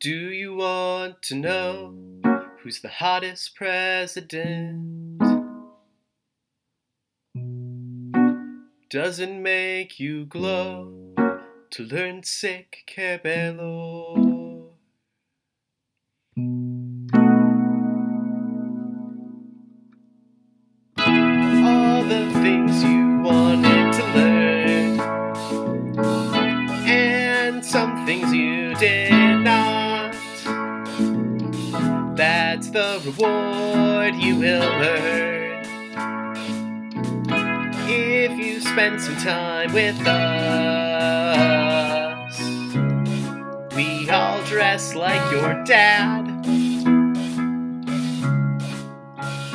Do you want to know who's the hottest president? Doesn't make you glow to learn sick cabello. Time with us. We all dress like your dad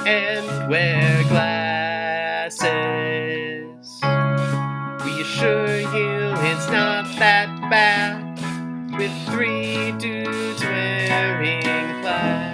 and wear glasses. We assure you it's not that bad with three dudes wearing plaid.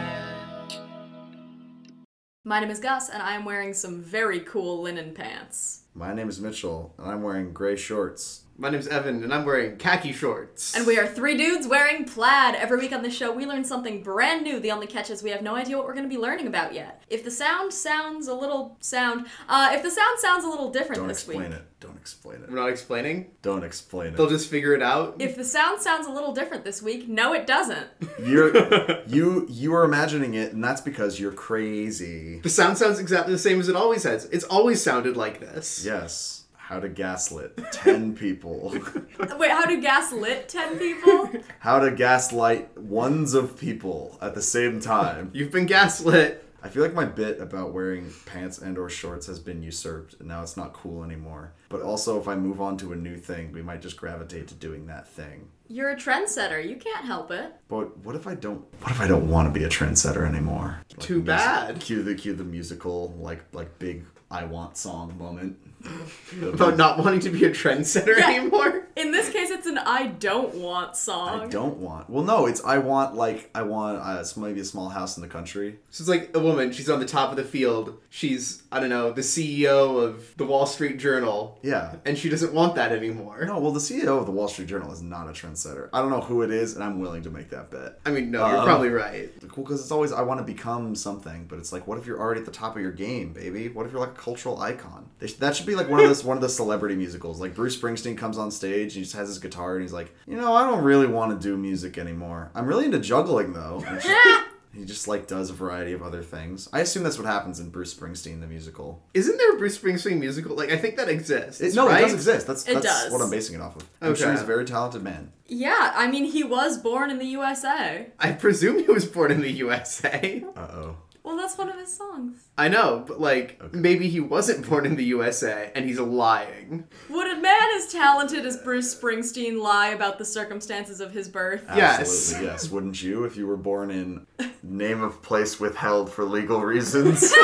My name is Gus, and I am wearing some very cool linen pants. My name is Mitchell, and I'm wearing gray shorts. My name's Evan, and I'm wearing khaki shorts. And we are three dudes wearing plaid. Every week on this show, we learn something brand new. The only catch is we have no idea what we're going to be learning about yet. If the sound sounds a little sound, uh, if the sound sounds a little different this week. Don't this explain it. Don't explain it. We're not explaining. Don't explain it. They'll just figure it out. if the sound sounds a little different this week, no, it doesn't. You're you you are imagining it, and that's because you're crazy. the sound sounds exactly the same as it always has. It's always sounded like this. Yes. How to gaslit ten people. Wait, how to gaslit ten people? How to gaslight ones of people at the same time. You've been gaslit. I feel like my bit about wearing pants and or shorts has been usurped, and now it's not cool anymore. But also, if I move on to a new thing, we might just gravitate to doing that thing. You're a trendsetter. You can't help it. But what if I don't? What if I don't want to be a trendsetter anymore? Like Too music- bad. Cue the cue the musical like like big I want song moment. About not wanting to be a trendsetter Yeah. anymore. In this case, it's an I don't want song. I don't want. Well, no, it's I want like I want uh, maybe a small house in the country. So it's like a woman, she's on the top of the field. She's, I don't know, the CEO of the Wall Street Journal. Yeah. And she doesn't want that anymore. No, well, the CEO of the Wall Street Journal is not a trendsetter. I don't know who it is, and I'm willing to make that bet. I mean, no, you're Um, probably right. Cool, because it's always I want to become something, but it's like, what if you're already at the top of your game, baby? What if you're like a cultural icon? They sh- that should be like one of those one of the celebrity musicals. Like Bruce Springsteen comes on stage and he just has his guitar and he's like, you know, I don't really want to do music anymore. I'm really into juggling though. And it's just- he just like does a variety of other things. I assume that's what happens in Bruce Springsteen the musical. Isn't there a Bruce Springsteen musical? Like, I think that exists. It, no, right? it does exist. That's It that's does. what I'm basing it off of. I'm sure he's a very talented man. Yeah, I mean, he was born in the USA. I presume he was born in the USA. Uh oh. Well, that's one of his songs. I know, but like, maybe he wasn't born in the USA and he's lying. Would a man as talented as Bruce Springsteen lie about the circumstances of his birth? Yes. Absolutely, yes. Wouldn't you if you were born in name of place withheld for legal reasons?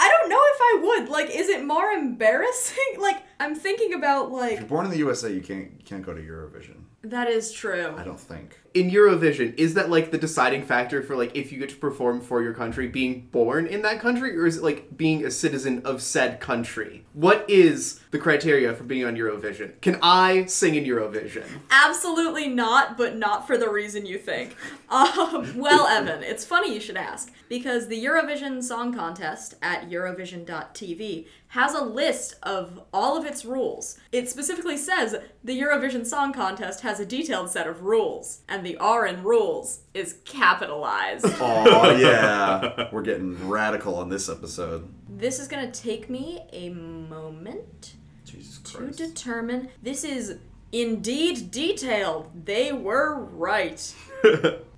I don't know if I would. Like, is it more embarrassing? Like, I'm thinking about like. if you're born in the USA, you can't you can't go to Eurovision. that is true. I don't think. In Eurovision, is that like the deciding factor for like if you get to perform for your country, being born in that country, or is it like being a citizen of said country? What is the criteria for being on Eurovision? Can I sing in Eurovision? Absolutely not, but not for the reason you think. Um, well, Evan, it's funny you should ask because the Eurovision Song Contest at Eurovision.tv has a list of all of its rules. It specifically says the Eurovision Song Contest has a detailed set of rules, and the R in rules is capitalized. Oh yeah, we're getting radical on this episode. This is gonna take me a moment. To determine this is indeed detailed. They were right.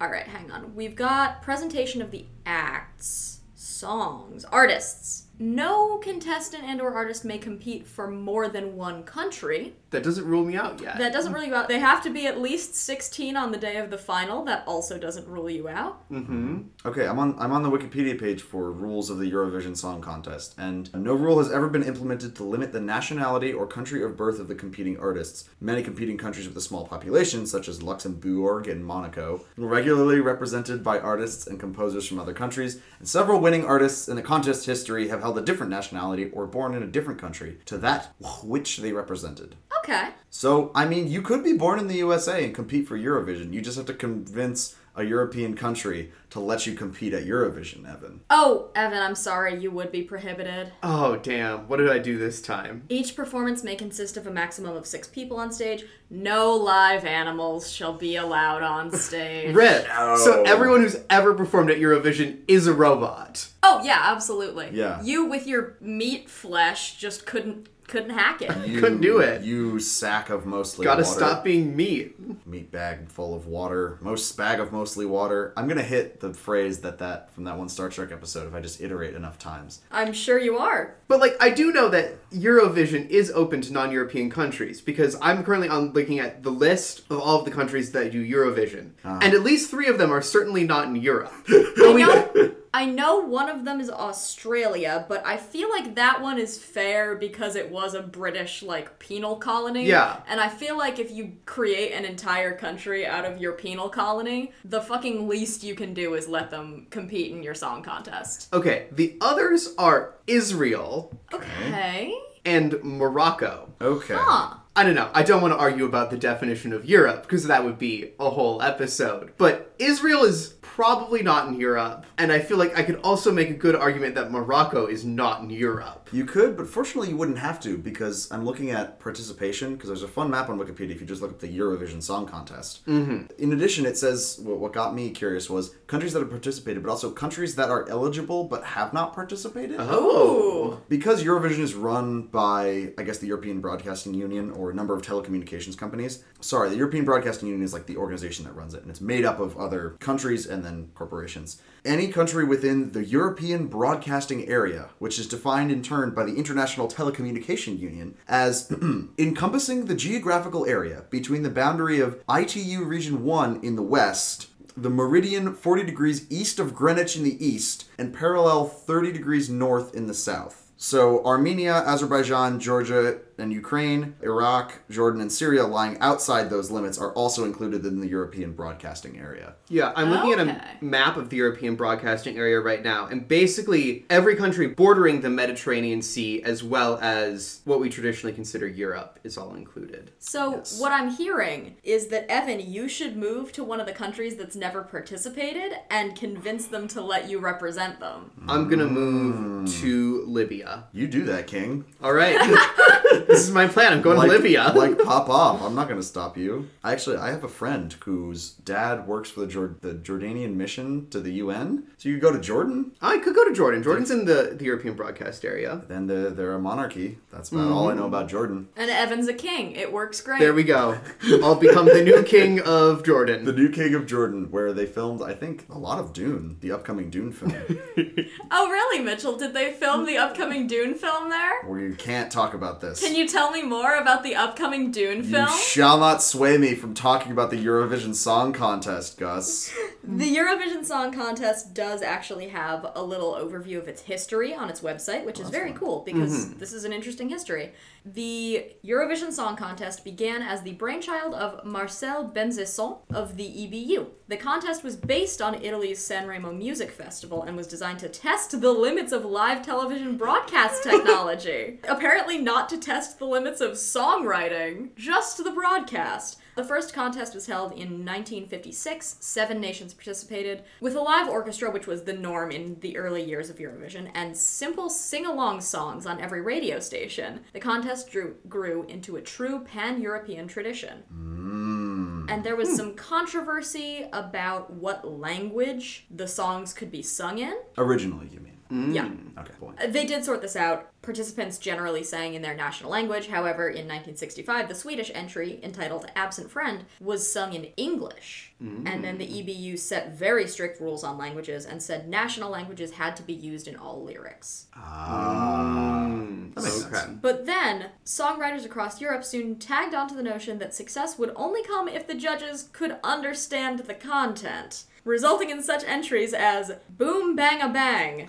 All right, hang on. We've got presentation of the acts, songs, artists. No contestant and or artist may compete for more than one country. That doesn't rule me out yet. That doesn't rule you out. They have to be at least 16 on the day of the final. That also doesn't rule you out. Mm-hmm. Okay, I'm on I'm on the Wikipedia page for rules of the Eurovision Song Contest, and no rule has ever been implemented to limit the nationality or country of birth of the competing artists. Many competing countries with a small population, such as Luxembourg and Monaco, were regularly represented by artists and composers from other countries, and several winning artists in the contest history have held held a different nationality or born in a different country to that which they represented. Okay. So, I mean, you could be born in the USA and compete for Eurovision. You just have to convince a European country to let you compete at Eurovision, Evan. Oh, Evan, I'm sorry, you would be prohibited. Oh, damn. What did I do this time? Each performance may consist of a maximum of six people on stage. No live animals shall be allowed on stage. Red. So everyone who's ever performed at Eurovision is a robot. Oh yeah, absolutely. Yeah. You with your meat flesh just couldn't couldn't hack it. You, Couldn't do it. You sack of mostly water. Gotta water. stop being meat. Meat bag full of water. Most bag of mostly water. I'm gonna hit the phrase that that from that one Star Trek episode if I just iterate enough times. I'm sure you are. But like I do know that Eurovision is open to non-European countries because I'm currently on looking at the list of all of the countries that do Eurovision, ah. and at least three of them are certainly not in Europe. I know, I know one of them is Australia, but I feel like that one is fair because it was a British like penal colony. Yeah. And I feel like if you create an entire country out of your penal colony, the fucking least you can do is let them compete in your song contest. Okay, the others are Israel Okay. and Morocco. Okay. Huh. I don't know. I don't want to argue about the definition of Europe because that would be a whole episode. But Israel is probably not in Europe, and I feel like I could also make a good argument that Morocco is not in Europe. You could, but fortunately you wouldn't have to because I'm looking at participation because there's a fun map on Wikipedia if you just look up the Eurovision Song Contest. Mm-hmm. In addition, it says what, what got me curious was countries that have participated, but also countries that are eligible but have not participated. Oh. Because Eurovision is run by, I guess, the European Broadcasting Union or a number of telecommunications companies. Sorry, the European Broadcasting Union is like the organization that runs it, and it's made up of other countries and then corporations. Any country within the European Broadcasting Area, which is defined in turn by the International Telecommunication Union as encompassing the geographical area between the boundary of ITU Region 1 in the west the meridian 40 degrees east of Greenwich in the east and parallel 30 degrees north in the south. So Armenia, Azerbaijan, Georgia, and Ukraine, Iraq, Jordan, and Syria lying outside those limits are also included in the European broadcasting area. Yeah, I'm looking at a map of the European broadcasting area right now, and basically every country bordering the Mediterranean Sea, as well as what we traditionally consider Europe, is all included. So Yes. what I'm hearing is that Evan, you should move to one of the countries that's never participated and convince them to let you represent them. I'm gonna move mm. to Libya. You do that, King. All right, this is my plan. I'm going like, to Libya. like pop off. I'm not going to stop you. I actually I have a friend whose dad works for the Jord- the Jordanian mission to the UN. So you could go to Jordan. I could go to Jordan. Jordan's in the, the European broadcast area. Then they're, they're a monarchy. That's about mm-hmm. all I know about Jordan. And Evan's a king. It works great. There we go. I'll become the new king of Jordan. The new king of Jordan, where they filmed, I think, a lot of Dune, the upcoming Dune film. Oh, really, Mitchell? Did they film the upcoming Dune film there? we can't talk about this. Can you tell me more about the upcoming Dune film? You film? shall not sway me from talking about the Eurovision Song Contest, Gus. The Eurovision Song Contest does actually have a little overview of its history on its website, which is very cool because mm-hmm. this is an interesting history. The Eurovision Song Contest began as the brainchild of Marcel Bezençon of the EBU. The contest was based on Italy's Sanremo Music Festival and was designed to test the limits of live television broadcast technology. Apparently, not to test the limits of songwriting, just the broadcast. The first contest was held in 1956. Seven nations participated, with a live orchestra, which was the norm in the early years of Eurovision, and simple sing along songs on every radio station. The contest drew, grew into a true pan European tradition. Hmm. And there was hmm. some controversy about what language the songs could be sung in. Originally, you mean? Yeah. Okay. Boy. Uh, They did sort this out. Participants generally sang in their national language. However, in 1965, the Swedish entry, entitled Absent Friend, was sung in English. And then the EBU set very strict rules on languages and said national languages had to be used in all lyrics. Ah. That makes Okay. sense. But then, songwriters across Europe soon tagged onto the notion that success would only come if the judges could understand the content, resulting in such entries as Boom Bang a Bang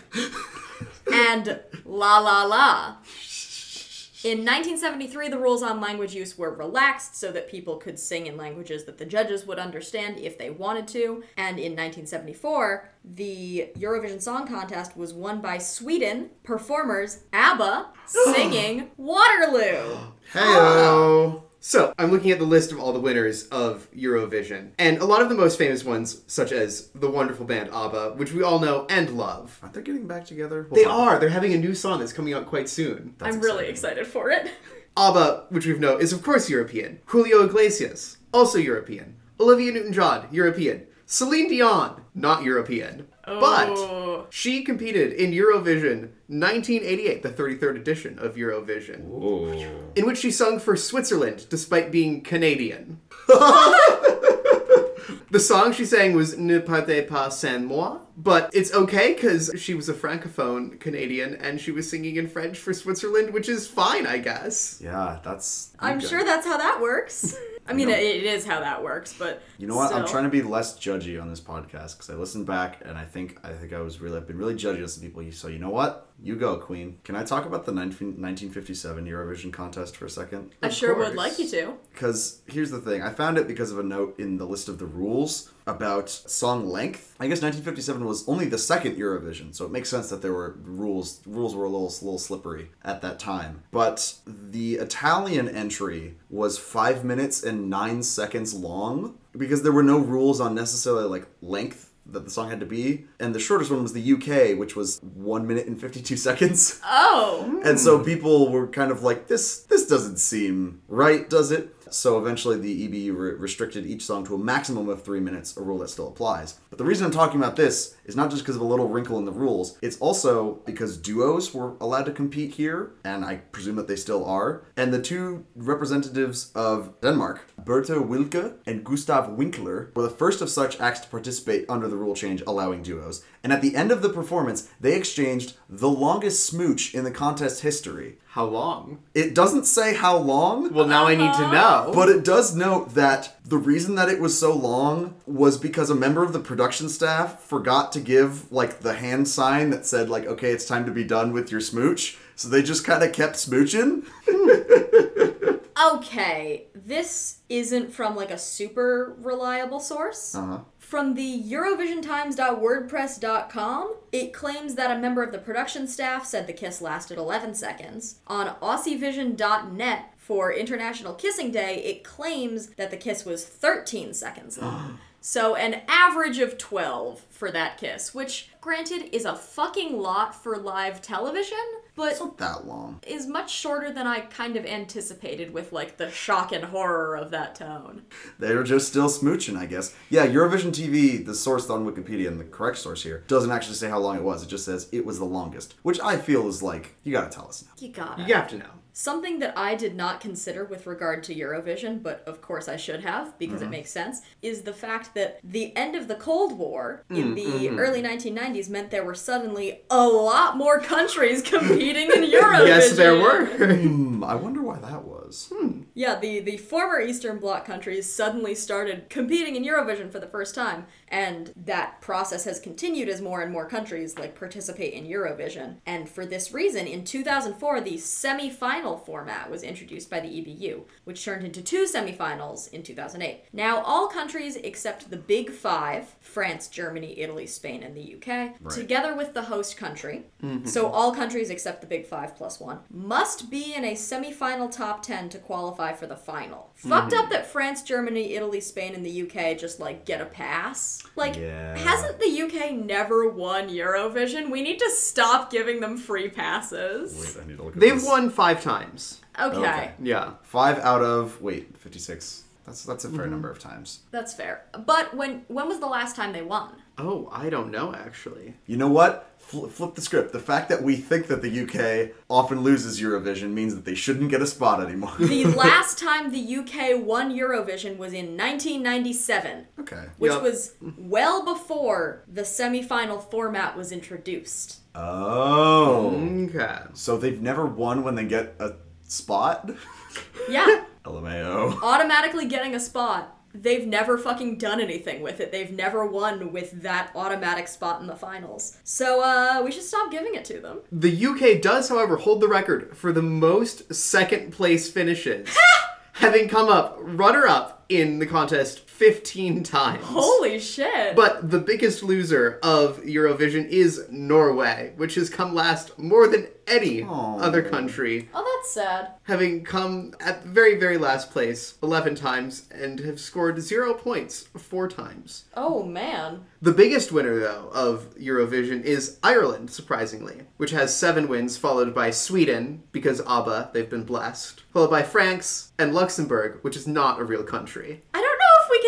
and La La La. In 1973, the rules on language use were relaxed so that people could sing in languages that the judges would understand if they wanted to. And in 1974, the Eurovision Song Contest was won by Sweden performers ABBA singing Waterloo. Heyo. So, I'm looking at the list of all the winners of Eurovision, and a lot of the most famous ones, such as the wonderful band ABBA, which we all know and love. Aren't they getting back together? Hold They on. are. They're having a new song that's coming out quite soon. That's I'm really excited for it. ABBA, which we've known, is of course European. Julio Iglesias, also European. Olivia Newton-John, European. Celine Dion, not European. But Oh. she competed in Eurovision 1988, the 33rd edition of Eurovision, Ooh. in which she sung for Switzerland despite being Canadian. the song she sang was Ne partez pas sans moi, but it's okay because she was a francophone Canadian and she was singing in French for Switzerland, which is fine, I guess. Yeah, that's. I'm okay. sure that's how that works. I mean, know. it, it is how that works, but You know what? I'm trying to be less judgy on this podcast because I listened back and I think I think I was really I've been really judgy some people. So you know what? You go, Queen. Can I talk about the 19, 1957 Eurovision contest for a second? I Of sure would like you to. Because here's the thing. I found it because of a note in the list of the rules about song length. I guess 1957 was only the second Eurovision, so it makes sense that there were rules. Rules were a little, little slippery at that time. But the Italian entry was five minutes and nine seconds long because there were no rules on necessarily like length that the song had to be. And the shortest one was the UK, which was one minute and 52 seconds. Oh, And so hmm. people were kind of like, this this doesn't seem right, does it? So eventually the EBU re- restricted each song to a maximum of three minutes, a rule that still applies. But the reason I'm talking about this is not just because of a little wrinkle in the rules, it's also because duos were allowed to compete here, and I presume that they still are. And the two representatives of Denmark, Birthe Wilke and Gustav Winckler, were the first of such acts to participate under the rule change allowing duos. And at the end of the performance, they exchanged the longest smooch in the contest history. How long? It doesn't say how long, Well, now I need to uh-huh. know. but it does note that the reason that it was so long was because a member of the production staff forgot to give like the hand sign that said like okay it's time to be done with your smooch so they just kind of kept smooching okay. This isn't from like a super reliable source. uh-huh From the EurovisionTimes.wordpress.com, it claims that a member of the production staff said the kiss lasted 11 seconds. On AussieVision.net, for International Kissing Day, it claims that the kiss was 13 seconds long. So, an average of 12 for that kiss, which, granted, is a fucking lot for live television, but it's not that long is much shorter than I kind of anticipated with, like, the shock and horror of that tone. they were just still smooching i guess yeah eurovision tv the source on wikipedia and the correct source here doesn't actually say how long it was it just says it was the longest which i feel is like you gotta tell us now You gotta. you have to know. Something that I did not consider with regard to Eurovision, but of course I should have because it mm-hmm. makes sense, is the fact that the end of the Cold War in mm, the mm-hmm. early 1990s meant there were suddenly a lot more countries competing in Eurovision. Yes, there were. Hmm, i wonder why that was hmm. Yeah, the, the former Eastern Bloc countries suddenly started competing in Eurovision for the first time, and that process has continued as more and more countries like participate in Eurovision. And for this reason, in 2004, the semi-final format was introduced by the EBU, which turned into two semifinals in 2008. Now, all countries except the Big Five France, Germany, Italy, Spain, and the UK together with the host country, mm-hmm. so all countries except the Big Five plus one, must be in a semi-final top 10 to qualify for the final. Fucked up mm-hmm. that France, Germany, Italy, Spain, and the UK just like get a pass. Like, Yeah. hasn't the UK never won Eurovision? We need to stop giving them free passes. wait i need to look at They've this. won five times. Okay, Okay. Yeah. Five out of wait, fifty six. That's that's a fair mm-hmm. number of times. that's fair. But when when was the last time they won? Oh, I don't know actually. You know what? Fl- flip the script. The fact that we think that the UK often loses Eurovision means that they shouldn't get a spot anymore. The last time the UK won Eurovision was in 1997. okay. which Yep. was well before the semi-final format was introduced. Oh. Okay. So they've never won when they get a spot? Yeah, LMAO. automatically getting a spot they've never fucking done anything with it. They've never won with that automatic spot in the finals. So uh, we should stop giving it to them. The UK does, however, hold the record for the most second place finishes, having come up runner up in the contest 15 times. Holy shit! But the biggest loser of Eurovision is Norway, which has come last more than any Aw. other country, oh, that's sad. having come at very, very last place 11 times and have scored zero points four times. Oh man. The biggest winner, though, of Eurovision is Ireland, surprisingly, which has seven wins, followed by Sweden, because ABBA, they've been blessed, followed by France and Luxembourg, which is not a real country. I don't know if we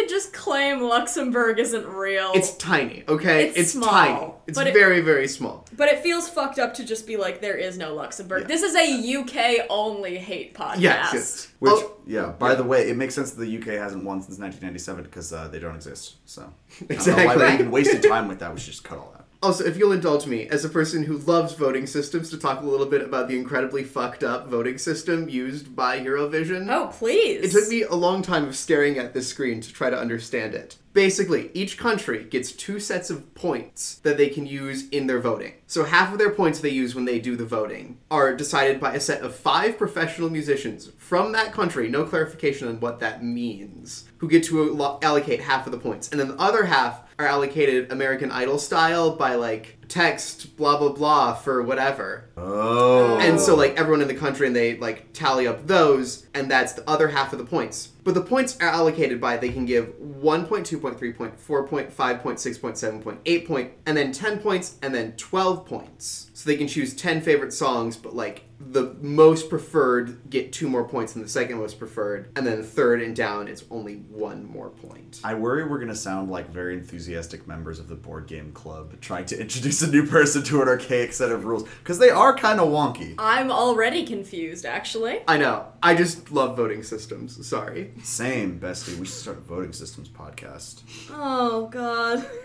could just claim Luxembourg isn't real. It's tiny, okay? It's small, tiny. It's it- very, very small. but it feels fucked up to just be like, there is no Luxembourg. This is a UK only hate podcast. Yes, yes. Which, Oh, yeah, by the way, it makes sense that the UK hasn't won since 1997 because uh, they don't exist. So, I don't know Exactly. why we even wasted time with that. We should just cut all that. Also, if you'll indulge me, as a person who loves voting systems, to talk a little bit about the incredibly fucked up voting system used by Eurovision. Oh, please. It took me a long time of staring at this screen to try to understand it. Basically, each country gets two sets of points that they can use in their voting. So, half of their points they use when they do the voting are decided by a set of five professional musicians from that country, no clarification on what that means, who get to allocate half of the points. And then the other half are allocated American Idol style by like text, blah, blah, blah, for whatever. Oh. And so like everyone in the country and they like tally up those and that's the other half of the points. But the points are allocated by they can give 1 point, 2 point, 3 point, 4 point, 5 point, 6 point, 7 point, 8 point, and then 10 points and then 12 points. So they can choose 10 favorite songs, but like the most preferred get two more points than the second most preferred, and then third and down it's only one more point. I worry we're gonna sound like very enthusiastic members of the board game club trying to introduce a new person to an archaic set of rules because they are kind of wonky. I'm already confused, actually. I know. I just love voting systems. Sorry. Same, bestie. We should start a voting systems podcast. Oh, God.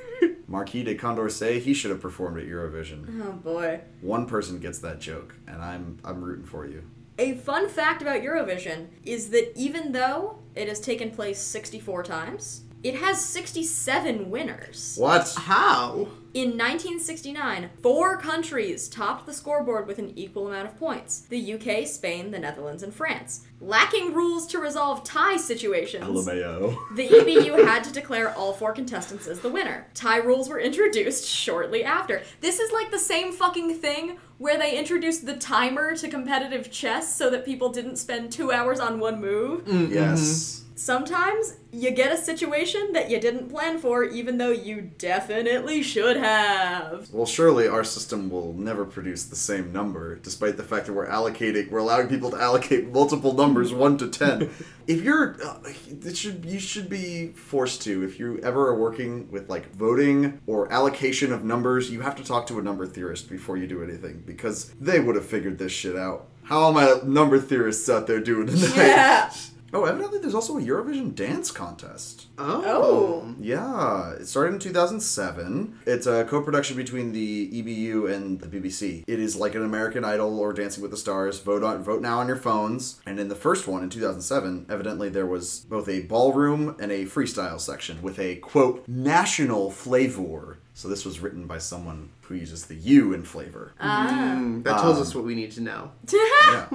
Marquis de Condorcet, he should have performed at Eurovision. Oh, boy. One person gets that joke, and I'm I'm rooting for you. A fun fact about Eurovision is that even though it has taken place 64 times, it has 67 winners. What? How? In 1969, four countries topped the scoreboard with an equal amount of points the UK, Spain, the Netherlands, and France. Lacking rules to resolve tie situations, LMAO. the EBU had to declare all four contestants as the winner. Tie rules were introduced shortly after. This is like the same fucking thing where they introduced the timer to competitive chess so that people didn't spend two hours on one move. Mm, yes. Mm-hmm. Sometimes you get a situation that you didn't plan for, even though you definitely should have. Well, surely our system will never produce the same number, despite the fact that we're allocating, we're allowing people to allocate multiple numbers, one to ten. if you're, uh, it should you should be forced to. If you ever are working with like voting or allocation of numbers, you have to talk to a number theorist before you do anything because they would have figured this shit out. How are my number theorists out there doing tonight? Yeah. Oh, evidently there's also a Eurovision dance contest. Oh. Yeah, it started in 2007. It's a co-production between the EBU and the BBC. It is like an American Idol or Dancing with the Stars. Vote on, vote now on your phones. And in the first one in 2007, evidently there was both a ballroom and a freestyle section with a quote national flavor. So this was written by someone who uses the U in flavor. Mm, that tells us what we need to know. yeah.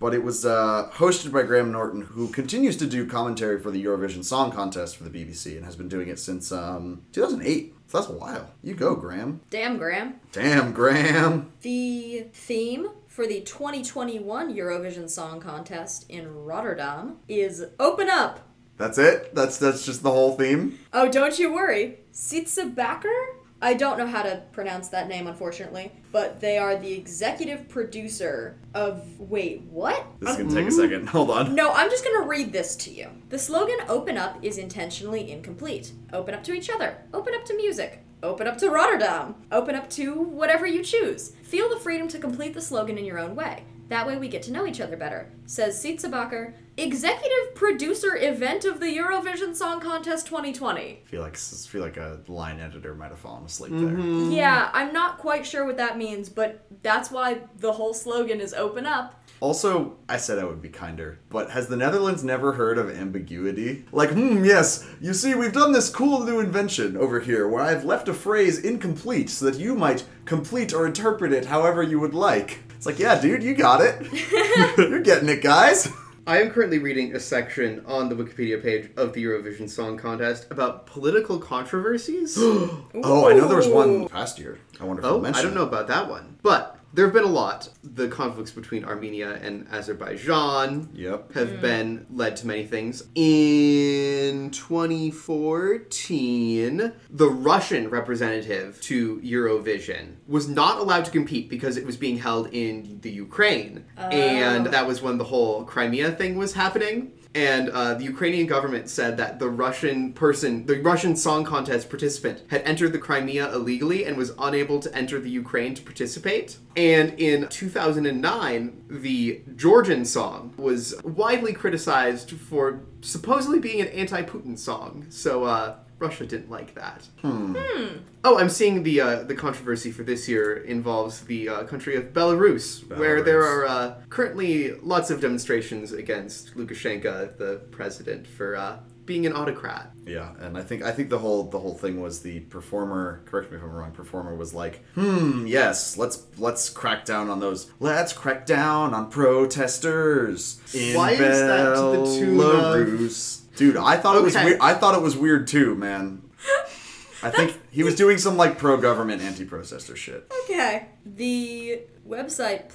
But it was uh, hosted by Graham Norton, who continues to do commentary for the Eurovision Song Contest for the BBC and has been doing it since um, 2008. So that's a while. You go, Graham. Damn, Graham. Damn, Graham. The theme for the 2021 Eurovision Song Contest in Rotterdam is Open Up. That's it. That's that's just the whole theme. Oh, don't you worry. Sietse Bakker? I don't know how to pronounce that name, unfortunately, but they are the executive producer of. Wait, what? This is gonna take a mm-hmm. second. Hold on. No, I'm just gonna read this to you. The slogan Open Up is intentionally incomplete. Open up to each other. Open up to music. Open up to Rotterdam. Open up to whatever you choose. Feel the freedom to complete the slogan in your own way. That way we get to know each other better, says Sietse Bakker, executive producer event of the Eurovision Song Contest 2020. I feel like I feel like a line editor might have fallen asleep Mm-hmm. there. Yeah, I'm not quite sure what that means, but that's why the whole slogan is open up. Also, I said I would be kinder, but has the Netherlands never heard of ambiguity? Like, hmm, yes, you see, we've done this cool new invention over here where I've left a phrase incomplete so that you might complete or interpret it however you would like. It's like, yeah, dude, you got it. You're getting it, guys. I am currently reading a section on the Wikipedia page of the Eurovision Song Contest about political controversies. Oh, I know there was one past year. I wonder if I'll oh, mention I don't know about that one. But there have been a lot. The conflicts between Armenia and Azerbaijan. Yep. have hmm. been led to many things. In 2014, the Russian representative to Eurovision was not allowed to compete because it was being held in the Ukraine. Oh. And that was when the whole Crimea thing was happening. And uh, the Ukrainian government said that the Russian person, the Russian song contest participant, had entered the Crimea illegally and was unable to enter the Ukraine to participate. And in 2009, the Georgian song was widely criticized for supposedly being an anti Putin song. So, uh, Russia didn't like that. Oh, I'm seeing the uh, the controversy for this year involves the uh, country of Belarus, where there are uh, currently lots of demonstrations against Lukashenko, the president, for uh, being an autocrat. Yeah, and I think I think the whole the whole thing was the performer. Correct me if I'm wrong. Performer was like, hmm, yes, let's let's crack down on those. Let's crack down on protesters in Why is that to the tune of- Belarus. Dude, I thought it was Okay. weird. I thought it was weird too, man. I think he was doing some like pro-government, anti-protester shit. Okay. The website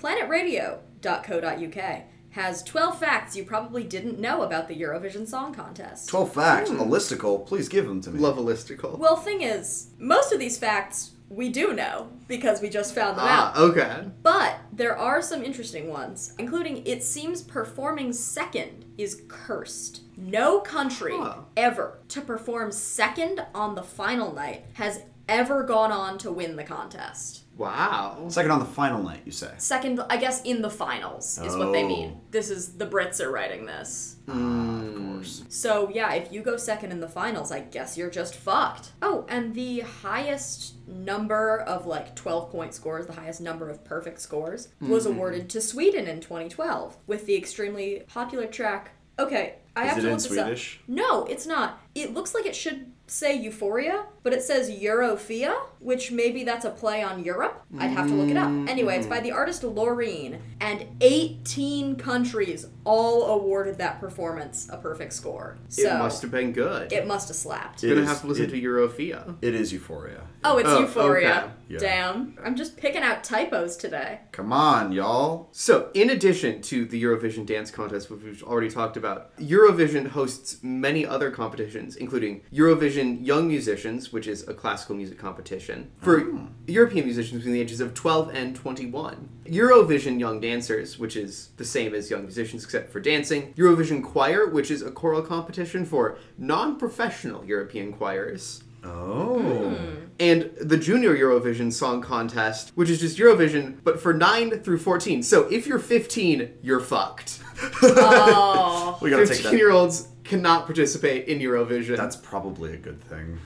planetradio.co.uk has 12 facts you probably didn't know about the Eurovision Song Contest. Twelve facts, a listicle. Please give them to me. Love a listicle. Well, thing is, most of these facts we do know because we just found them ah, out. okay. But there are some interesting ones, including it seems performing second is cursed. No country Huh. ever to perform second on the final night has ever gone on to win the contest. Wow. Second on the final night, you say? Second, I guess, in the finals is what they Oh. mean. This is the Brits are writing this. Ah, of course. So yeah, if you go second in the finals, I guess you're just fucked. Oh, and the highest number of like 12 point scores, the highest number of perfect scores, was Mm-hmm. awarded to Sweden in 2012 with the extremely popular track. Okay, I Is have it to in look this Swedish? up. No, it's not. It looks like it should say Euphoria, but it says Eurofia, which maybe that's a play on Europe. I'd have to look it up. Mm, anyway, it's mm-hmm. by the artist Loreen, and 18 countries all awarded that performance a perfect score. So it must have been good. it must have slapped. You're It Gonna is- have to listen it- to Eurofia. It is Euphoria. oh, it's Oh, Euphoria. okay. Yeah. Damn. I'm just picking out typos today. Come on, y'all. So, in addition to the Eurovision Dance Contest, which we've already talked about, Eurovision hosts many other competitions, including Eurovision Young Musicians, which is a classical music competition for oh. European musicians between the ages of 12 and 21. Eurovision Young Dancers, which is the same as Young Musicians except for dancing. Eurovision Choir, which is a choral competition for non professional European choirs Oh. and the Junior Eurovision Song Contest, which is just Eurovision, but for 9 through 14. So if you're 15, you're fucked. Oh. We gotta take 15 that. year olds cannot participate in Eurovision. That's probably a good thing.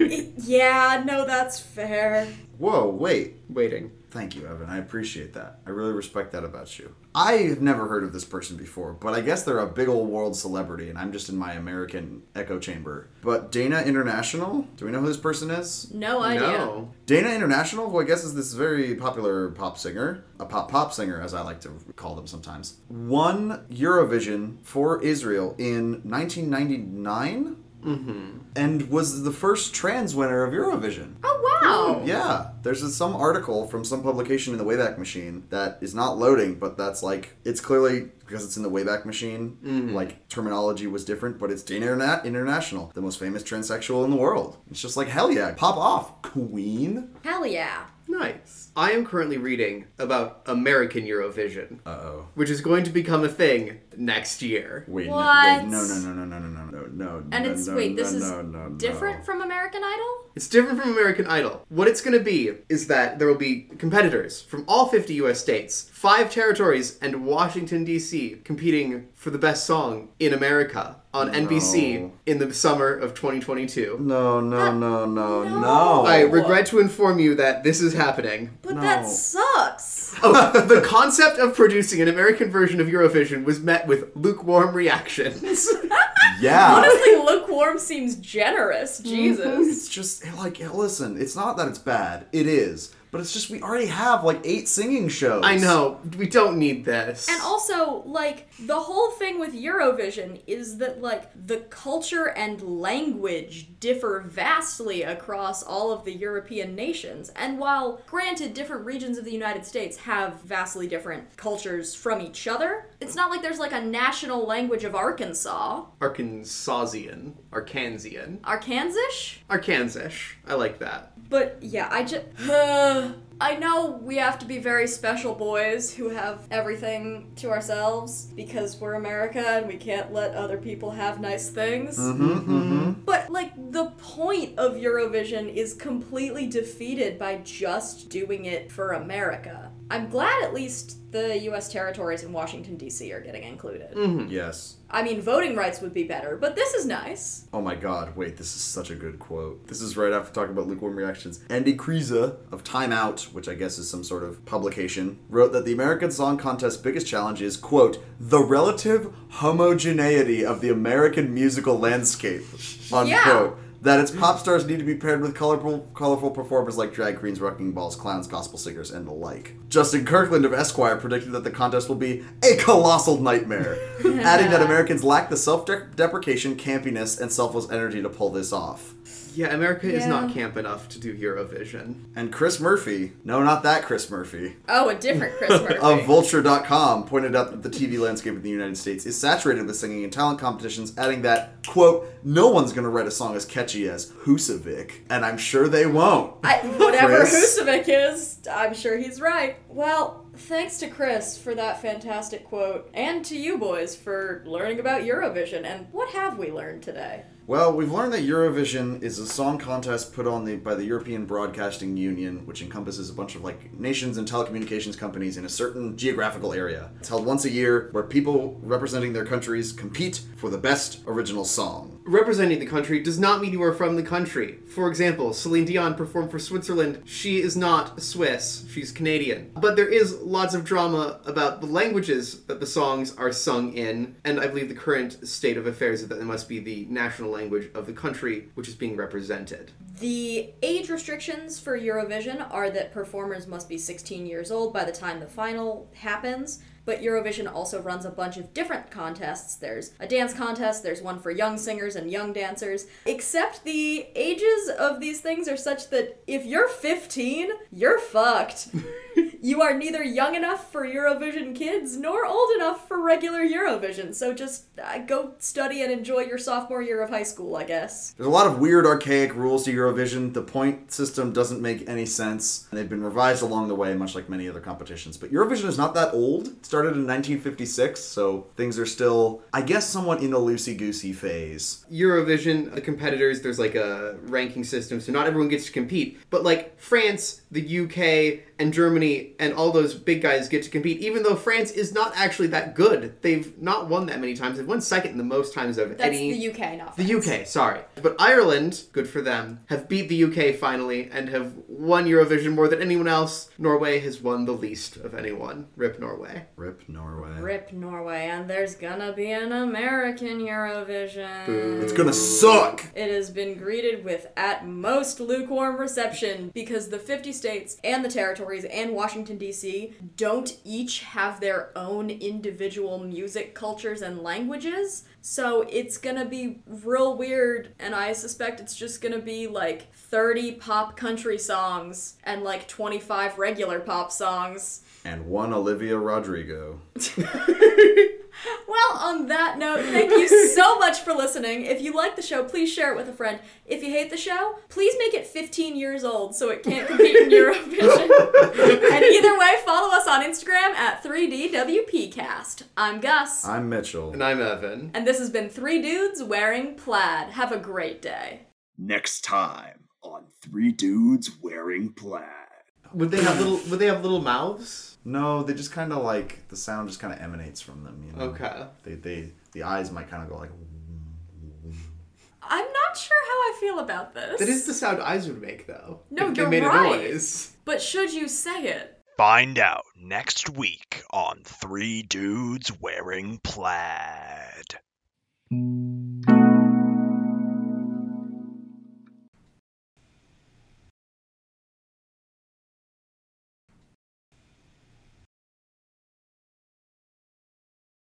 yeah, no, that's fair. Whoa, wait. waiting. Thank you, Evan. I appreciate that. I really respect that about you. I have never heard of this person before, but I guess they're a big old world celebrity, and I'm just in my American echo chamber. But Dana International? Do we know who this person is? No idea. No. Dana International, who I guess is this very popular pop singer, a pop pop singer, as I like to call them sometimes, won Eurovision for Israel in 1999 and was the first trans winner of Eurovision. Oh, wow. Yeah, there's some article from some publication in the Wayback Machine that is not loading, but that's like it's clearly because it's in the Wayback Machine. Like terminology was different, but it's Dana Interna- International, the most famous transsexual in the world. It's just like hell yeah, pop off, Queen. Hell yeah. Nice. I am currently reading about American Eurovision, Uh oh. which is going to become a thing next year. Wait, What? No, wait, no, no, no, no, no, no, no, no, no. And no, it's no, wait, this no, is no, no, no. different from American Idol? It's different from American Idol. What it's going to be is that there will be competitors from all 50 US states, five territories, and Washington, D.C. competing for the best song in America on NBC in the summer of 2022. No, no, no, no, No. no. I regret to inform you that this is happening. But No. that sucks. Oh, the concept of producing an American version of Eurovision was met with lukewarm reactions. Yeah. Honestly, lukewarm seems generous. Mm-hmm. Jesus. It's just like listen, it's not that it's bad. It is. But it's just we already have like eight singing shows. I know, we don't need this. And also, like, the whole thing with Eurovision is that, like, the culture and language differ vastly across all of the European nations. And while, granted, different regions of the United States have vastly different cultures from each other, it's not like there's, like, a national language of Arkansas. Arkansasian. Arkansian. Arkansish? Arkansish. I like that. But yeah, I just. Uh, Amanhã I know we have to be very special boys who have everything to ourselves because we're America and we can't let other people have nice things. Mm-hmm, mm-hmm. But, like, the point of Eurovision is completely defeated by just doing it for America. I'm glad at least the US territories in Washington, D.C. are getting included. Mm-hmm. Yes. I mean, voting rights would be better, but this is nice. Oh my god, wait, this is such a good quote. This is right after talking about lukewarm reactions. Andy Kryza of Time Out, which I guess is some sort of publication, wrote that the American Song Contest's biggest challenge is, quote, the relative homogeneity of the American musical landscape, unquote. Yeah. That its pop stars need to be paired with colorful, colorful performers like drag queens, wrecking balls, clowns, gospel singers, and the like. Justin Kirkland of Esquire predicted that the contest will be a colossal nightmare, adding that Americans lack the self-deprecation, campiness, and selfless energy to pull this off. Yeah, America is not camp enough to do Eurovision. And Chris Murphy, no, not that Chris Murphy, Oh, a different Chris Murphy. of Vulture.com pointed out that the TV landscape in the United States is saturated with singing and talent competitions, adding that, quote, no one's gonna write a song as catchy as Husavik, and I'm sure they won't. I, whatever Chris. Husavik is, I'm sure he's right. Well, thanks to Chris for that fantastic quote, and to you boys for learning about Eurovision. And what have we learned today? Well, we've learned that Eurovision is a song contest put on the by the European Broadcasting Union, which encompasses a bunch of like nations and telecommunications companies in a certain geographical area. It's held once a year where people representing their countries compete for the best original song. Representing the country does not mean you are from the country. For example, Celine Dion performed for Switzerland. She is not Swiss, she's Canadian. But there is lots of drama about the languages that the songs are sung in, and I believe the current state of affairs is that it must be the national language of the country which is being represented. The age restrictions for Eurovision are that performers must be 16 years old by the time the final happens. But Eurovision also runs a bunch of different contests. There's a dance contest, there's one for young singers and young dancers. Except the ages of these things are such that if you're 15, you're fucked. you are neither young enough for Eurovision kids nor old enough for regular Eurovision. So just uh, go study and enjoy your sophomore year of high school, I guess. There's a lot of weird, archaic rules to Eurovision. The point system doesn't make any sense, and they've been revised along the way, much like many other competitions. But Eurovision is not that old. It started in 1956, so things are still, I guess, somewhat in a loosey goosey phase. Eurovision, the competitors, there's like a ranking system, so not everyone gets to compete. But like France, the UK, and Germany, and all those big guys get to compete, even though France is not actually that good. They've not won that many times. They've won second the most times of That's any. the UK, not The UK, sorry. But Ireland, good for them, have beat the UK finally and have won Eurovision more than anyone else. Norway has won the least of anyone. Rip Norway. Rip Norway. Rip Norway, and there's gonna be an American Eurovision. Boo. It's gonna suck! It has been greeted with at most lukewarm reception because the 50 states and the territories and Washington, D.C. don't each have their own individual music cultures and languages. So it's gonna be real weird, and I suspect it's just gonna be like 30 pop country songs and like 25 regular pop songs. And one Olivia Rodrigo. Well, on that note, thank you so much for listening. If you like the show, please share it with a friend. If you hate the show, please make it 15 years old so it can't compete in Eurovision. and either way, follow us on Instagram at 3DWPcast. I'm Gus. I'm Mitchell. And I'm Evan. And this has been Three Dudes Wearing Plaid. Have a great day. Next time on Three Dudes Wearing Plaid. Would they have little? Would they have little mouths? No, they just kind of like the sound just kind of emanates from them. You know. Okay. They they the eyes might kind of go like. I'm not sure how I feel about this. That is the sound eyes would make, though. No, if they you're made right. a noise. But should you say it? Find out next week on Three Dudes Wearing Plaid.